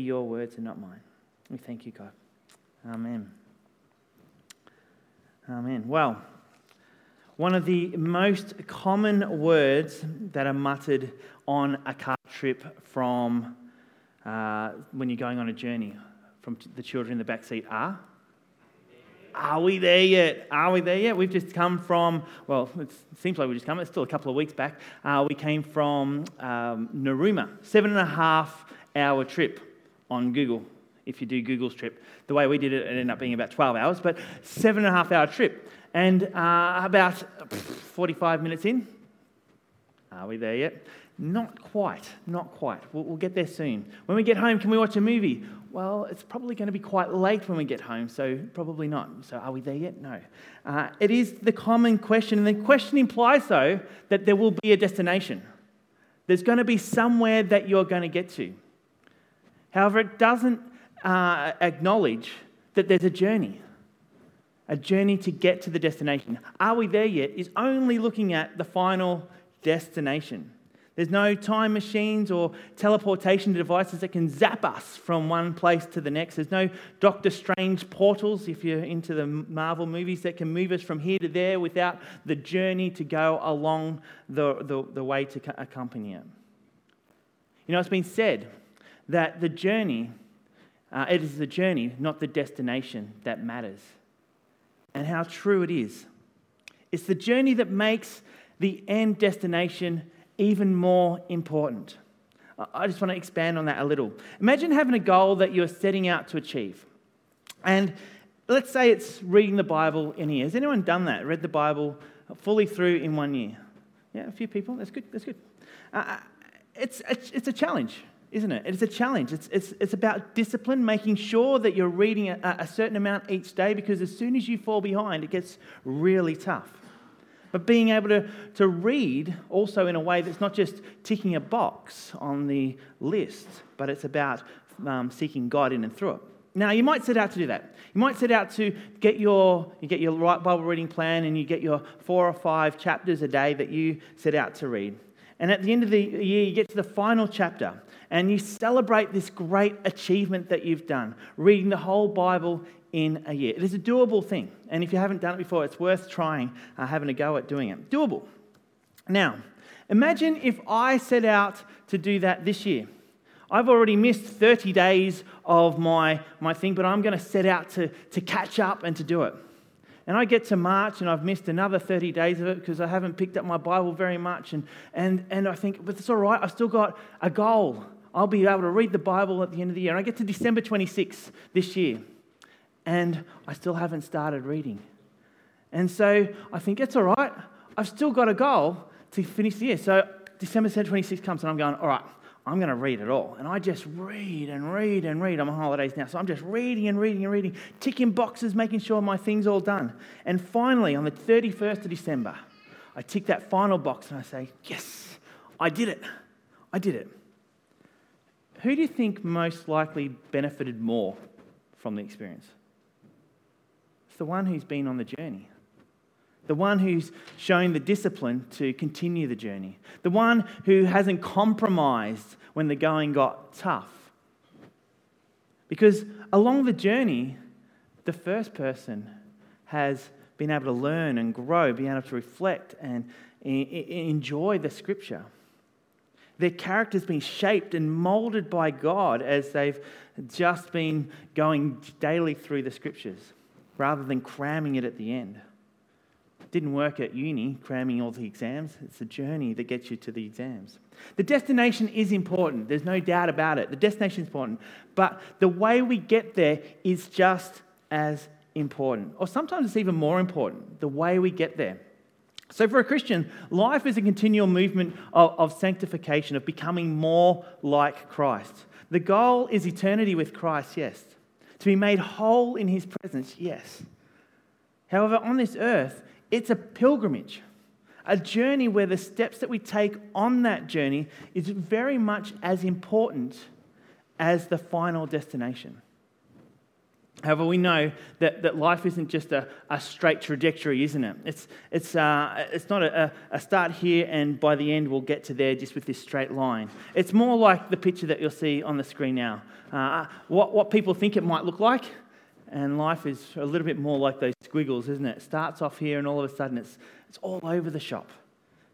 your words and not mine. We thank you, God. Amen. Amen. Well, one of the most common words that are muttered on a car trip from uh, when you're going on a journey from the children in the back seat are are we there yet? Are we there yet? We've just come from, well, it seems like we just come, it's still a couple of weeks back. Uh, we came from um, Narooma, seven and a half hour trip on Google. If you do Google's trip, the way we did it, it ended up being about 12 hours, but seven and a half hour trip. And uh, about 45 minutes in, are we there yet? Not quite, not quite. We'll, we'll, get there soon. When we get home, can we watch a movie? Well, it's probably going to be quite late when we get home, so probably not. So, are we there yet? No. Uh, it is the common question, and the question implies, though, that there will be a destination. There's going to be somewhere that you're going to get to. However, it doesn't uh, acknowledge that there's a journey, a journey to get to the destination. Are we there yet? Is only looking at the final destination. There's no time machines or teleportation devices that can zap us from one place to the next. There's no Doctor Strange portals, if you're into the Marvel movies, that can move us from here to there without the journey to go along the, the, the way to accompany it. You know, it's been said that the journey, uh, it is the journey, not the destination, that matters. And how true it is. It's the journey that makes the end destination even more important. I just want to expand on that a little. Imagine having a goal that you're setting out to achieve. And let's say it's reading the Bible in a year. Has anyone done that? Read the Bible fully through in one year? Yeah, a few people. That's good. That's good. Uh, uh it's, it's a challenge, isn't it? It's a challenge. It's, it's, it's about discipline, making sure that you're reading a, a certain amount each day because as soon as you fall behind, it gets really tough. But being able to, to read also in a way that's not just ticking a box on the list, but it's about um, seeking God in and through it. Now, you might set out to do that. You might set out to get your, you get your right Bible reading plan and you get your four or five chapters a day that you set out to read. And at the end of the year, you get to the final chapter and you celebrate this great achievement that you've done, reading the whole Bible in a year. It is a doable thing. And if you haven't done it before, it's worth trying, uh, having a go at doing it. Doable. Now, imagine if I set out to do that this year. I've already missed 30 days of my, my thing, but I'm going to set out to, to catch up and to do it. And I get to March and I've missed another 30 days of it because I haven't picked up my Bible very much. And, and, and I think, but it's all right, I've still got a goal. I'll be able to read the Bible at the end of the year. And I get to December 26th this year and I still haven't started reading. And so I think it's all right. I've still got a goal to finish the year. So December 26th comes and I'm going, all right, I'm going to read it all. And I just read and read and read. I'm on holidays now. So I'm just reading and reading and reading, ticking boxes, making sure my thing's all done. And finally, on the 31st of December, I tick that final box and I say, yes, I did it. I did it. Who do you think most likely benefited more from the experience? It's the one who's been on the journey, the one who's shown the discipline to continue the journey, the one who hasn't compromised when the going got tough. Because along the journey, the first person has been able to learn and grow, being able to reflect and enjoy the scripture. Their character's been shaped and molded by God as they've just been going daily through the scriptures rather than cramming it at the end. Didn't work at uni, cramming all the exams. It's the journey that gets you to the exams. The destination is important, there's no doubt about it. The destination is important, but the way we get there is just as important, or sometimes it's even more important, the way we get there. So, for a Christian, life is a continual movement of, of, sanctification, of becoming more like Christ. The goal is eternity with Christ, yes. To be made whole in his presence, yes. However, on this earth, it's a pilgrimage, a journey where the steps that we take on that journey is very much as important as the final destination. However, we know that, that life isn't just a, a straight trajectory, isn't it? It's, it's, uh, it's not a, a start here and by the end we'll get to there just with this straight line. It's more like the picture that you'll see on the screen now. Uh, what, what people think it might look like, and life is a little bit more like those squiggles, isn't it? It starts off here and all of a sudden it's, it's all over the shop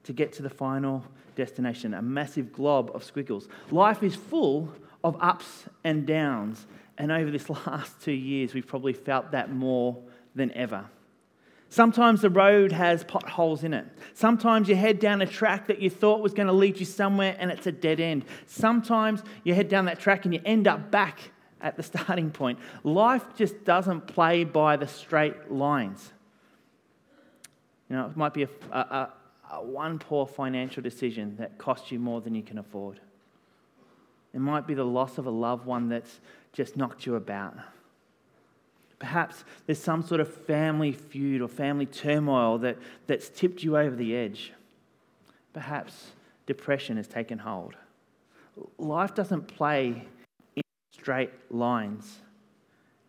to get to the final destination, a massive glob of squiggles. Life is full of ups and downs and over this last two years, we've probably felt that more than ever. Sometimes the road has potholes in it. Sometimes you head down a track that you thought was going to lead you somewhere and it's a dead end. Sometimes you head down that track and you end up back at the starting point. Life just doesn't play by the straight lines. You know, it might be a, a, a one poor financial decision that costs you more than you can afford. It might be the loss of a loved one that's just knocked you about. Perhaps there's some sort of family feud or family turmoil that, that's tipped you over the edge. Perhaps depression has taken hold. Life doesn't play straight lines,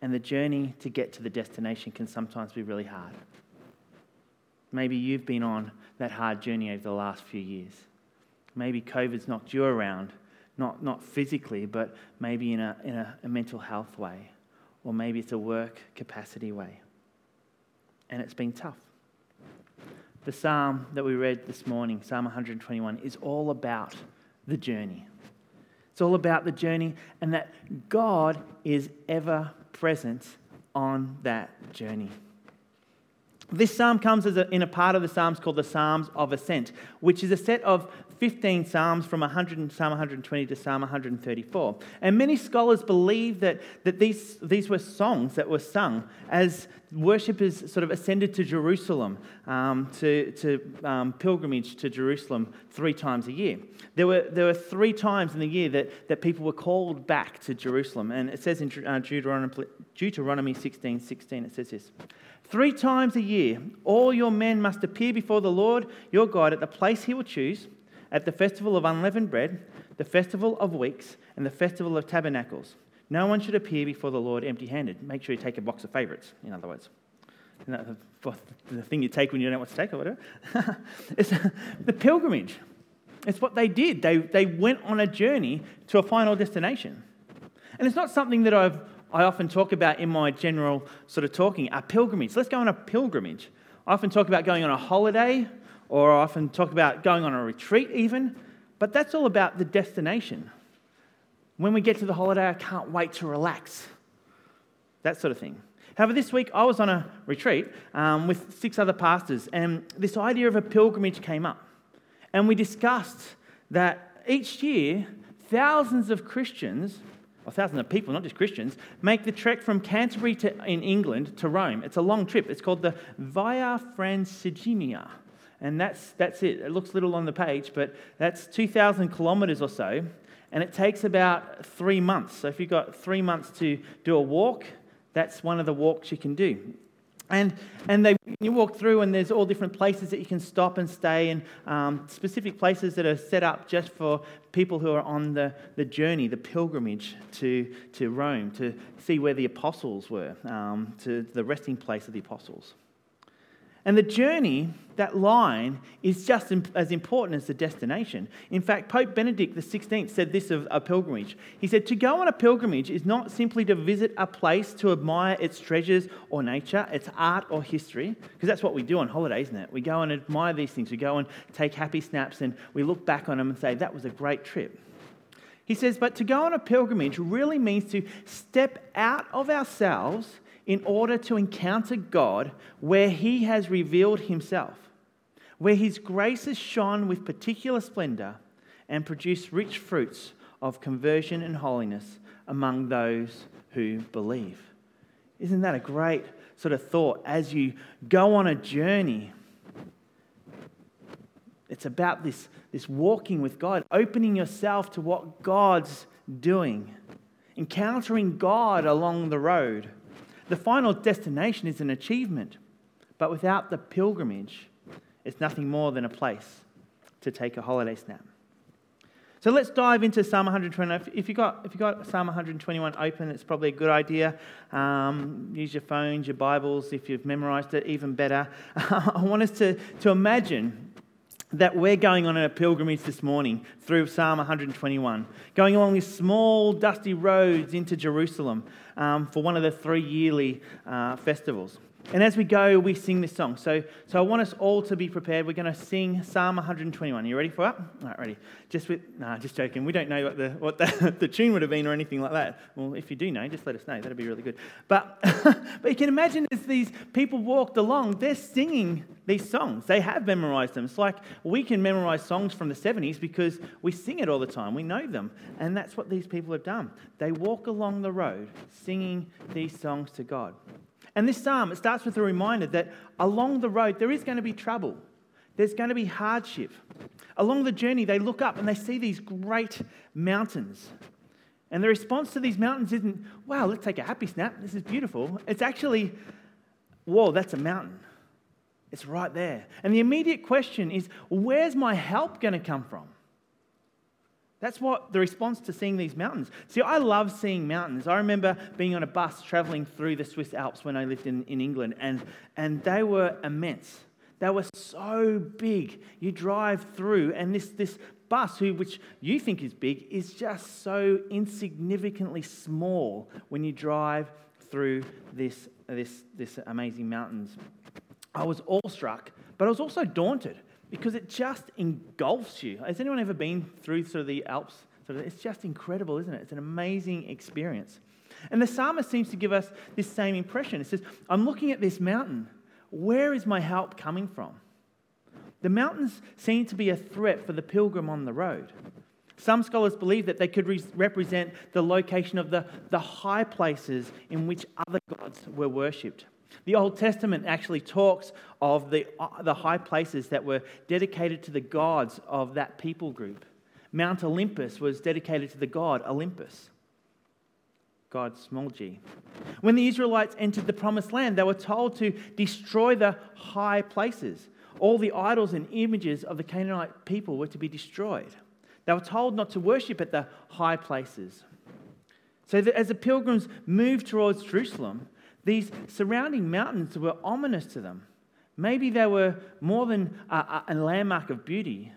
and the journey to get to the destination can sometimes be really hard. Maybe you've been on that hard journey over the last few years. Maybe COVID's knocked you around not, not physically, but maybe in, a, in a, a mental health way, or maybe it's a work capacity way. And it's been tough. The psalm that we read this morning, Psalm 121, is all about the journey. It's all about the journey and that God is ever present on that journey. This psalm comes a, in a part of the Psalms called the Psalms of Ascent, which is a set of 15 Psalms from 100, Psalm 120 to Psalm 134. And many scholars believe that, that these, these were songs that were sung as worshippers sort of ascended to Jerusalem, um, to, to um, pilgrimage to Jerusalem three times a year. There were, there were three times in the year that, that people were called back to Jerusalem. And it says in uh, Deuteronomy, Deuteronomy 16 16, it says this. Three times a year, all your men must appear before the Lord your God at the place he will choose at the festival of unleavened bread, the festival of weeks, and the festival of tabernacles. No one should appear before the Lord empty handed. Make sure you take a box of favorites, in other words. the thing you take when you don't know what to take or whatever. it's the pilgrimage. It's what they did. They, they went on a journey to a final destination. And it's not something that I've, I often talk about in my general sort of talking, a pilgrimage. Let's go on a pilgrimage. I often talk about going on a holiday or I often talk about going on a retreat, even, but that's all about the destination. When we get to the holiday, I can't wait to relax. That sort of thing. However, this week I was on a retreat um, with six other pastors, and this idea of a pilgrimage came up. And we discussed that each year, thousands of Christians, or thousands of people, not just Christians, make the trek from Canterbury to, in England to Rome. It's a long trip. It's called the Via Francigena. And that's, that's it. It looks little on the page, but that's 2,000 kilometers or so. And it takes about three months. So if you've got three months to do a walk, that's one of the walks you can do. And, and they, you walk through, and there's all different places that you can stop and stay, and um, specific places that are set up just for people who are on the, the journey, the pilgrimage to, to Rome, to see where the apostles were, um, to the resting place of the apostles. And the journey, that line, is just as important as the destination. In fact, Pope Benedict XVI said this of a pilgrimage. He said, To go on a pilgrimage is not simply to visit a place to admire its treasures or nature, its art or history, because that's what we do on holiday, isn't it? We go and admire these things. We go and take happy snaps and we look back on them and say, That was a great trip. He says, But to go on a pilgrimage really means to step out of ourselves in order to encounter God where He has revealed Himself, where His grace has shone with particular splendor and produced rich fruits of conversion and holiness among those who believe. Isn't that a great sort of thought as you go on a journey? It's about this, this walking with God, opening yourself to what God's doing, encountering God along the road. The final destination is an achievement, but without the pilgrimage, it's nothing more than a place to take a holiday snap. So let's dive into Psalm 121. If you've got, if you got Psalm 121 open, it's probably a good idea. Um, use your phones, your Bibles, if you've memorized it, even better. I want us to, to imagine that we're going on a pilgrimage this morning through Psalm 121, going along these small, dusty roads into Jerusalem um, for one of the three yearly uh, festivals. And as we go, we sing this song. So, so I want us all to be prepared. We're going to sing Psalm 121. Are you ready for it? All right, ready. Just with, nah, just joking. We don't know what the, what the, the tune would have been or anything like that. Well, if you do know, just let us know. That'd be really good. But, but you can imagine as these people walked along, they're singing these songs. They have memorized them. It's like we can memorize songs from the 70s because we sing it all the time. We know them. And that's what these people have done. They walk along the road singing these songs to God. And this psalm, it starts with a reminder that along the road there is going to be trouble. There's going to be hardship. Along the journey, they look up and they see these great mountains. And the response to these mountains isn't, wow, let's take a happy snap. This is beautiful. It's actually, whoa, that's a mountain. It's right there. And the immediate question is, where's my help going to come from? That's what the response to seeing these mountains. See, I love seeing mountains. I remember being on a bus traveling through the Swiss Alps when I lived in, in England, and, and they were immense. They were so big. You drive through, and this, this bus, who, which you think is big, is just so insignificantly small when you drive through this, this, this amazing mountains. I was awestruck, but I was also daunted because it just engulfs you. Has anyone ever been through sort of the Alps? It's just incredible, isn't it? It's an amazing experience. And the psalmist seems to give us this same impression. It says, I'm looking at this mountain. Where is my help coming from? The mountains seem to be a threat for the pilgrim on the road. Some scholars believe that they could re- represent the location of the, the high places in which other gods were worshipped. The Old Testament actually talks of the, uh, the high places that were dedicated to the gods of that people group. Mount Olympus was dedicated to the god Olympus, God small g. When the Israelites entered the promised land, they were told to destroy the high places. All the idols and images of the Canaanite people were to be destroyed. They were told not to worship at the high places. So that as the pilgrims moved towards Jerusalem, these surrounding mountains were ominous to them. Maybe they were more than a, a landmark of beauty,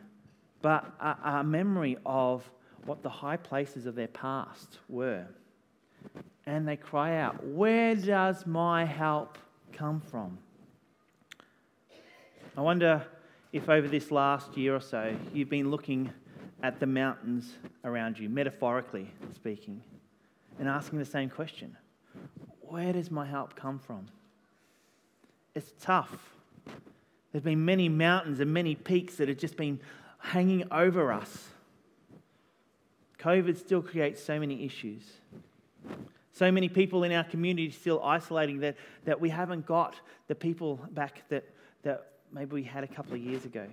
but a, a memory of what the high places of their past were. And they cry out, Where does my help come from? I wonder if over this last year or so you've been looking at the mountains around you, metaphorically speaking, and asking the same question where does my help come from? It's tough. There's been many mountains and many peaks that have just been hanging over us. COVID still creates so many issues. So many people in our community still isolating that, that we haven't got the people back that, that maybe we had a couple of years ago.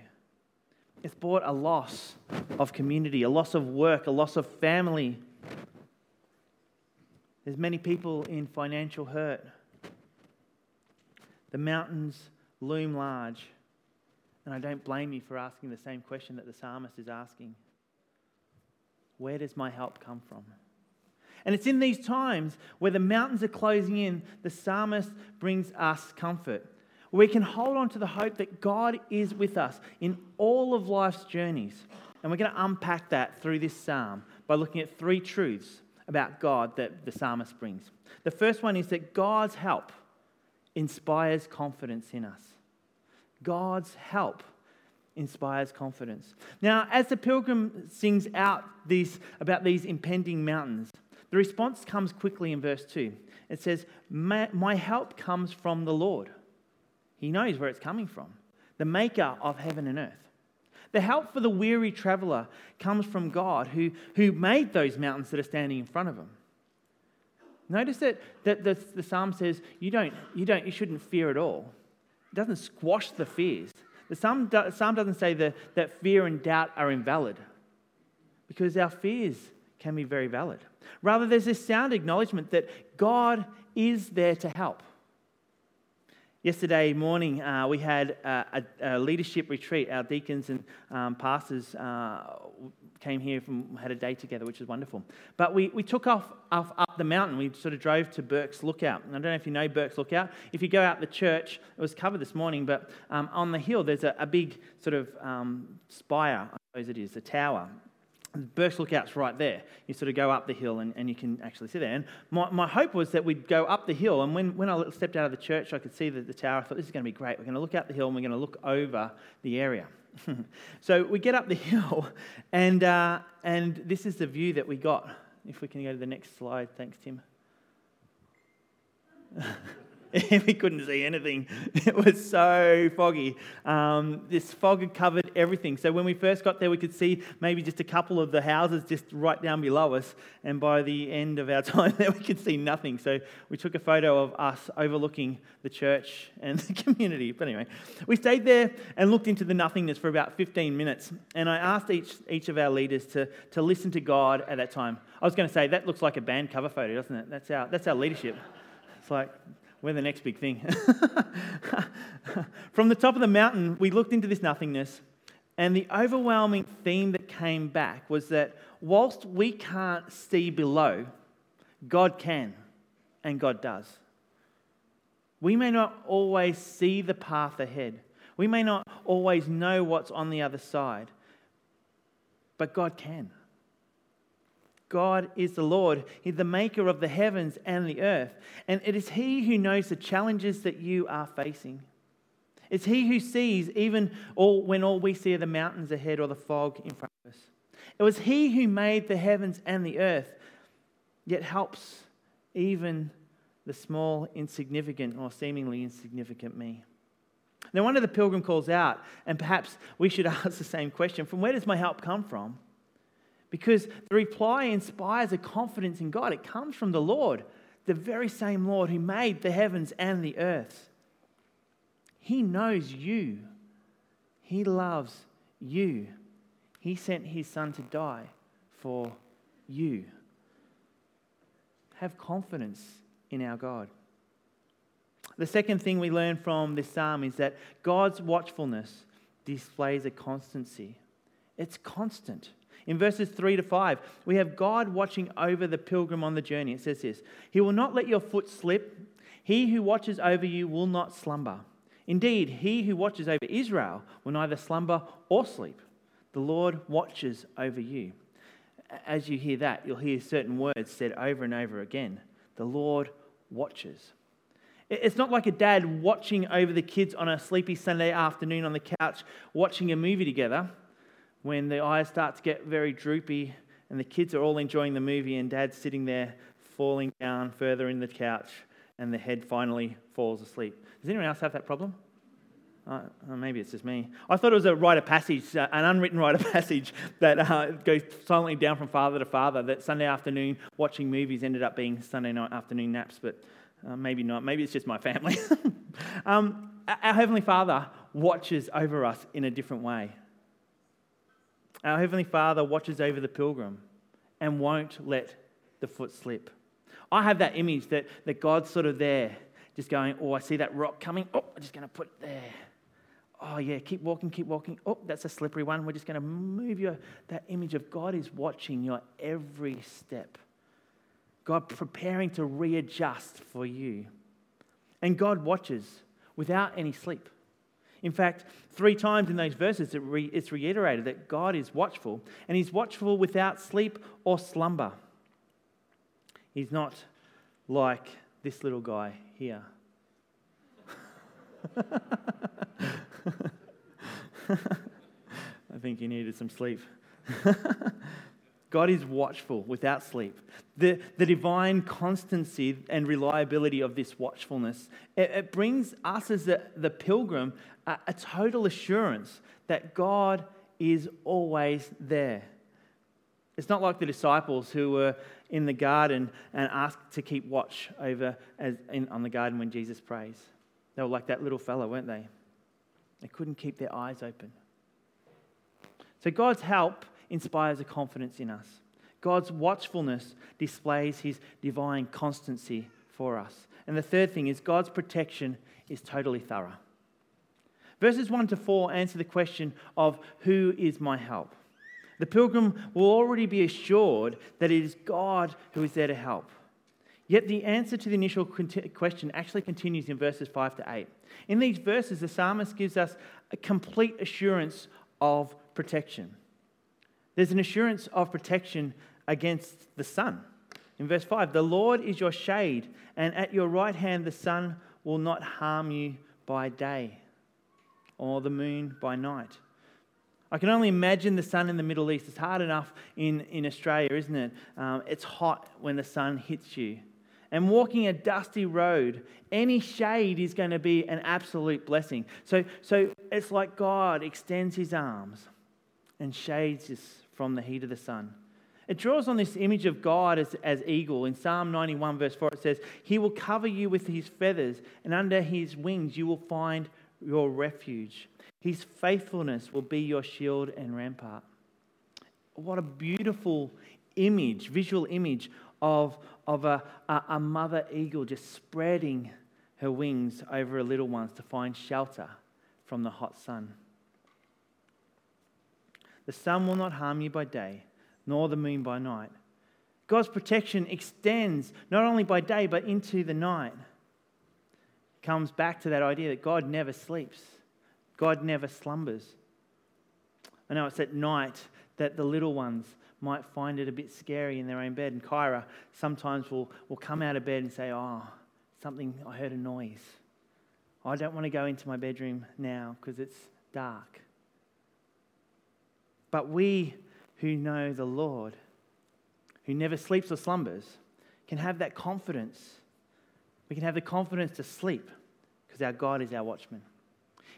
It's brought a loss of community, a loss of work, a loss of family, there's many people in financial hurt. The mountains loom large. And I don't blame you for asking the same question that the psalmist is asking Where does my help come from? And it's in these times where the mountains are closing in, the psalmist brings us comfort. We can hold on to the hope that God is with us in all of life's journeys. And we're going to unpack that through this psalm by looking at three truths about God that the psalmist brings. The first one is that God's help inspires confidence in us. God's help inspires confidence. Now, as the pilgrim sings out these, about these impending mountains, the response comes quickly in verse 2. It says, My help comes from the Lord. He knows where it's coming from, the maker of heaven and earth. The help for the weary traveler comes from God who, who made those mountains that are standing in front of him. Notice that, that the, the psalm says you, don't, you, don't, you shouldn't fear at all. It doesn't squash the fears. The psalm, do, psalm doesn't say that, that fear and doubt are invalid because our fears can be very valid. Rather, there's this sound acknowledgement that God is there to help. Yesterday morning, uh, we had a, a, a, leadership retreat. Our deacons and um, pastors uh, came here from had a day together, which was wonderful. But we, we took off, off up the mountain. We sort of drove to Burke's Lookout. And I don't know if you know Burke's Lookout. If you go out the church, it was covered this morning, but um, on the hill there's a, a big sort of um, spire, I suppose it is, a tower. Burke's Lookout's right there. You sort of go up the hill and, and you can actually see there. And my, my hope was that we'd go up the hill. And when, when I stepped out of the church, I could see the, the tower. I thought, this is going to be great. We're going to look out the hill and we're going to look over the area. so we get up the hill, and, uh, and this is the view that we got. If we can go to the next slide. Thanks, Tim. we couldn't see anything. It was so foggy. Um, this fog had covered everything. So when we first got there, we could see maybe just a couple of the houses just right down below us. And by the end of our time there, we could see nothing. So we took a photo of us overlooking the church and the community. But anyway, we stayed there and looked into the nothingness for about 15 minutes. And I asked each, each of our leaders to, to listen to God at that time. I was going to say, that looks like a band cover photo, doesn't it? That's our, that's our leadership. It's like, we're the next big thing. From the top of the mountain, we looked into this nothingness, and the overwhelming theme that came back was that whilst we can't see below, God can, and God does. We may not always see the path ahead, we may not always know what's on the other side, but God can. God is the Lord. He's the maker of the heavens and the earth. And it is He who knows the challenges that you are facing. It's He who sees even all, when all we see are the mountains ahead or the fog in front of us. It was He who made the heavens and the earth, yet helps even the small, insignificant, or seemingly insignificant me. Now, one of the pilgrim calls out, and perhaps we should ask the same question from where does my help come from? Because the reply inspires a confidence in God. It comes from the Lord, the very same Lord who made the heavens and the earth. He knows you, He loves you. He sent His Son to die for you. Have confidence in our God. The second thing we learn from this psalm is that God's watchfulness displays a constancy. It's constant. In verses 3 to 5, we have God watching over the pilgrim on the journey. It says this He will not let your foot slip. He who watches over you will not slumber. Indeed, he who watches over Israel will neither slumber or sleep. The Lord watches over you. As you hear that, you'll hear certain words said over and over again. The Lord watches. It's not like a dad watching over the kids on a sleepy Sunday afternoon on the couch watching a movie together when the eyes start to get very droopy and the kids are all enjoying the movie and dad's sitting there falling down further in the couch and the head finally falls asleep. Does anyone else have that problem? Uh, maybe it's just me. I thought it was a rite of passage, uh, an unwritten rite of passage that uh, goes silently down from father to father. That Sunday afternoon watching movies ended up being Sunday night afternoon naps, but uh, maybe not. Maybe it's just my family. um, our Heavenly Father watches over us in a different way. Our Heavenly Father watches over the pilgrim and won't let the foot slip. I have that image that, that God's sort of there, just going, Oh, I see that rock coming. Oh, I'm just going to put it there. Oh, yeah, keep walking, keep walking. Oh, that's a slippery one. We're just going to move you. That image of God is watching your every step. God preparing to readjust for you. And God watches without any sleep. In fact, three times in those verses it's reiterated that God is watchful, and He's watchful without sleep or slumber. He's not like this little guy here. I think he needed some sleep. God is watchful without sleep. The, the divine constancy and reliability of this watchfulness, it, it brings us as the pilgrim a, a total assurance that God is always there. It's not like the disciples who were in the garden and asked to keep watch over as in, on the garden when Jesus prays. They were like that little fellow, weren't they? They couldn't keep their eyes open. So God's help inspires a confidence in us. God's watchfulness displays his divine constancy for us. And the third thing is God's protection is totally thorough. Verses 1 to 4 answer the question of who is my help. The pilgrim will already be assured that it is God who is there to help. Yet the answer to the initial question actually continues in verses 5 to 8. In these verses, the psalmist gives us a complete assurance of protection. There's an assurance of protection against the sun. In verse 5, the Lord is your shade, and at your right hand the sun will not harm you by day, or the moon by night. I can only imagine the sun in the Middle East. It's hard enough in, in Australia, isn't it? Um, it's hot when the sun hits you and walking a dusty road, any shade is going to be an absolute blessing. So, so it's like God extends his arms and shades us from the heat of the sun. It draws on this image of God as, as eagle. In Psalm 91, verse 4, it says, He will cover you with his feathers, and under his wings you will find your refuge. His faithfulness will be your shield and rampart. What a beautiful image, visual image of, of a, a, a mother eagle just spreading her wings over her little ones to find shelter from the hot sun. The sun will not harm you by day, nor the moon by night. God's protection extends not only by day, but into the night. It comes back to that idea that God never sleeps, God never slumbers. I know it's at night that the little ones might find it a bit scary in their own bed. And Kyra sometimes will, will come out of bed and say, Oh, something, I heard a noise. I don't want to go into my bedroom now because it's dark. But we who know the Lord, who never sleeps or slumbers, can have that confidence. We can have the confidence to sleep because our God is our watchman.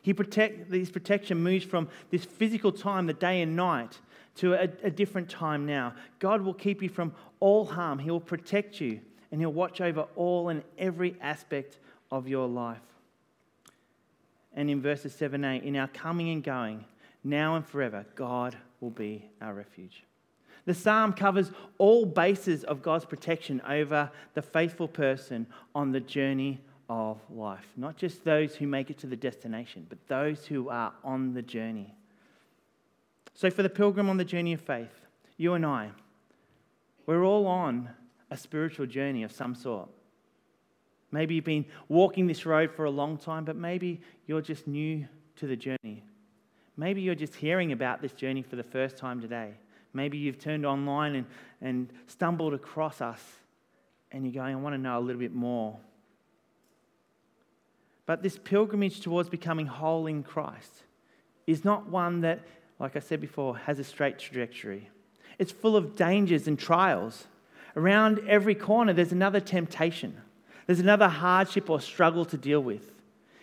He protect, his protection moves from this physical time, the day and night, to a, a different time now. God will keep you from all harm. He will protect you and He'll watch over all and every aspect of your life. And in verses 7 8, in our coming and going, now and forever, God will be our refuge. The psalm covers all bases of God's protection over the faithful person on the journey of life. Not just those who make it to the destination, but those who are on the journey. So, for the pilgrim on the journey of faith, you and I, we're all on a spiritual journey of some sort. Maybe you've been walking this road for a long time, but maybe you're just new to the journey. Maybe you're just hearing about this journey for the first time today. Maybe you've turned online and, and stumbled across us and you're going, I want to know a little bit more. But this pilgrimage towards becoming whole in Christ is not one that like I said before, has a straight trajectory. It's full of dangers and trials. Around every corner, there's another temptation, there's another hardship or struggle to deal with.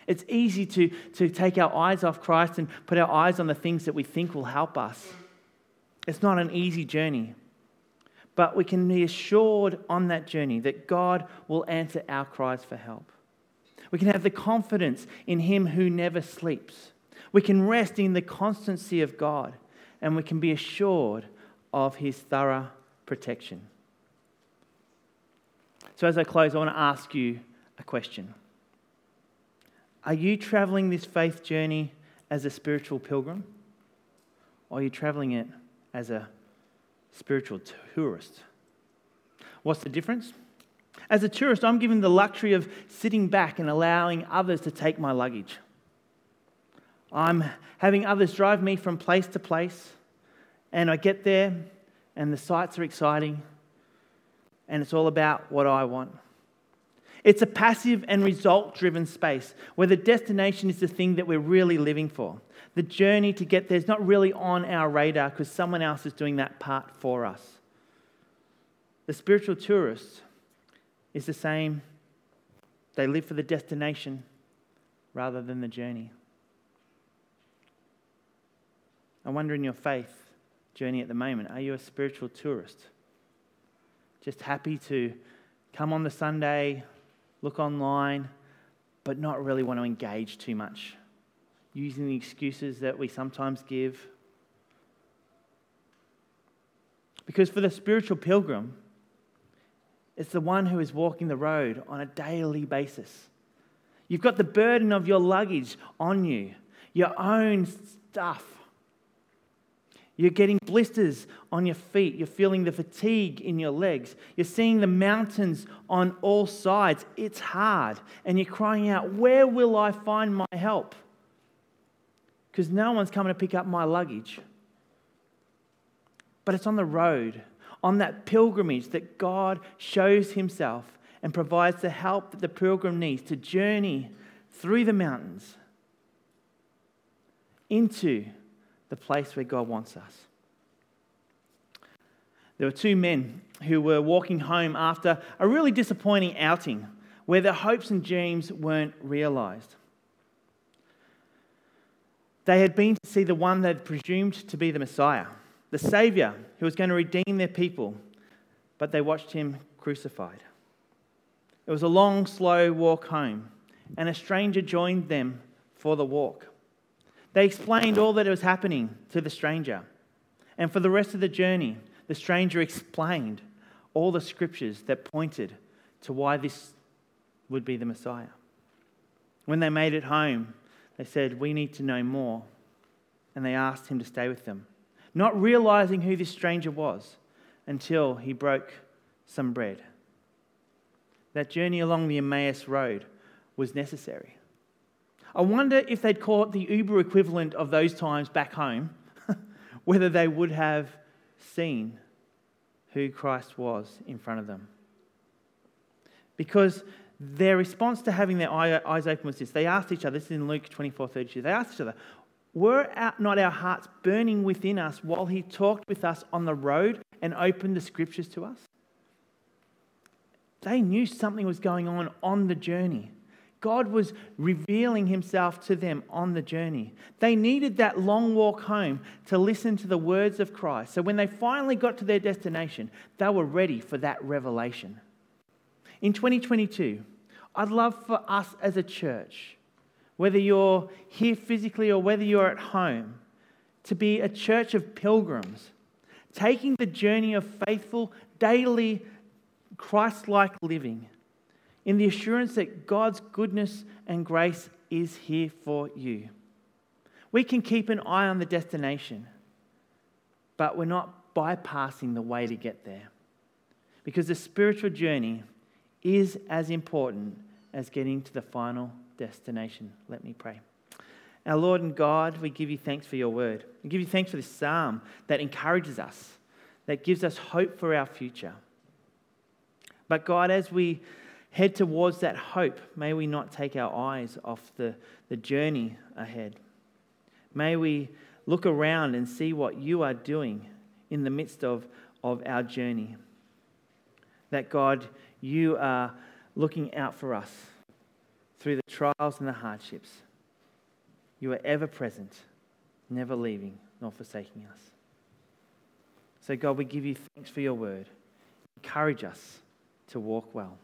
It's easy to, to take our eyes off Christ and put our eyes on the things that we think will help us. It's not an easy journey. But we can be assured on that journey that God will answer our cries for help. We can have the confidence in Him who never sleeps we can rest in the constancy of God and we can be assured of his thorough protection. So, as I close, I want to ask you a question Are you traveling this faith journey as a spiritual pilgrim? Or are you traveling it as a spiritual tourist? What's the difference? As a tourist, I'm given the luxury of sitting back and allowing others to take my luggage. I'm having others drive me from place to place, and I get there, and the sights are exciting, and it's all about what I want. It's a passive and result driven space where the destination is the thing that we're really living for. The journey to get there is not really on our radar because someone else is doing that part for us. The spiritual tourist is the same. They live for the destination rather than the journey. I wonder in your faith journey at the moment, are you a spiritual tourist? Just happy to come on the Sunday, look online, but not really want to engage too much, using the excuses that we sometimes give. Because for the spiritual pilgrim, it's the one who is walking the road on a daily basis. You've got the burden of your luggage on you, your own stuff You're getting blisters on your feet. You're feeling the fatigue in your legs. You're seeing the mountains on all sides. It's hard. And you're crying out, Where will I find my help? Because no one's coming to pick up my luggage. But it's on the road, on that pilgrimage, that God shows Himself and provides the help that the pilgrim needs to journey through the mountains into the place where God wants us. There were two men who were walking home after a really disappointing outing where their hopes and dreams weren't realized. They had been to see the one had presumed to be the Messiah, the Savior who was going to redeem their people, but they watched him crucified. It was a long, slow walk home, and a stranger joined them for the walk. They explained all that was happening to the stranger. And for the rest of the journey, the stranger explained all the scriptures that pointed to why this would be the Messiah. When they made it home, they said, We need to know more. And they asked him to stay with them, not realizing who this stranger was until he broke some bread. That journey along the Emmaus Road was necessary. I wonder if they'd call it the Uber equivalent of those times back home, whether they would have seen who Christ was in front of them. Because their response to having their eyes open was this. They asked each other, this is in Luke 24 32, they asked each other, Were not our hearts burning within us while he talked with us on the road and opened the scriptures to us? They knew something was going on on the journey. God was revealing himself to them on the journey. They needed that long walk home to listen to the words of Christ. So when they finally got to their destination, they were ready for that revelation. In 2022, I'd love for us as a church, whether you're here physically or whether you're at home, to be a church of pilgrims, taking the journey of faithful, daily, Christ like living in the assurance that God's goodness and grace is here for you. We can keep an eye on the destination, but we're not bypassing the way to get there. Because the spiritual journey is as important as getting to the final destination. Let me pray. Our Lord and God, we give you thanks for your word. We give you thanks for this psalm that encourages us, that gives us hope for our future. But God, as we head towards that hope, may we not take our eyes off the, the journey ahead. May we look around and see what you are doing in the midst of, of our journey. That God, you are looking out for us through the trials and the hardships. You are ever present, never leaving nor forsaking us. So, God, we give you thanks for your word. Encourage us to walk well.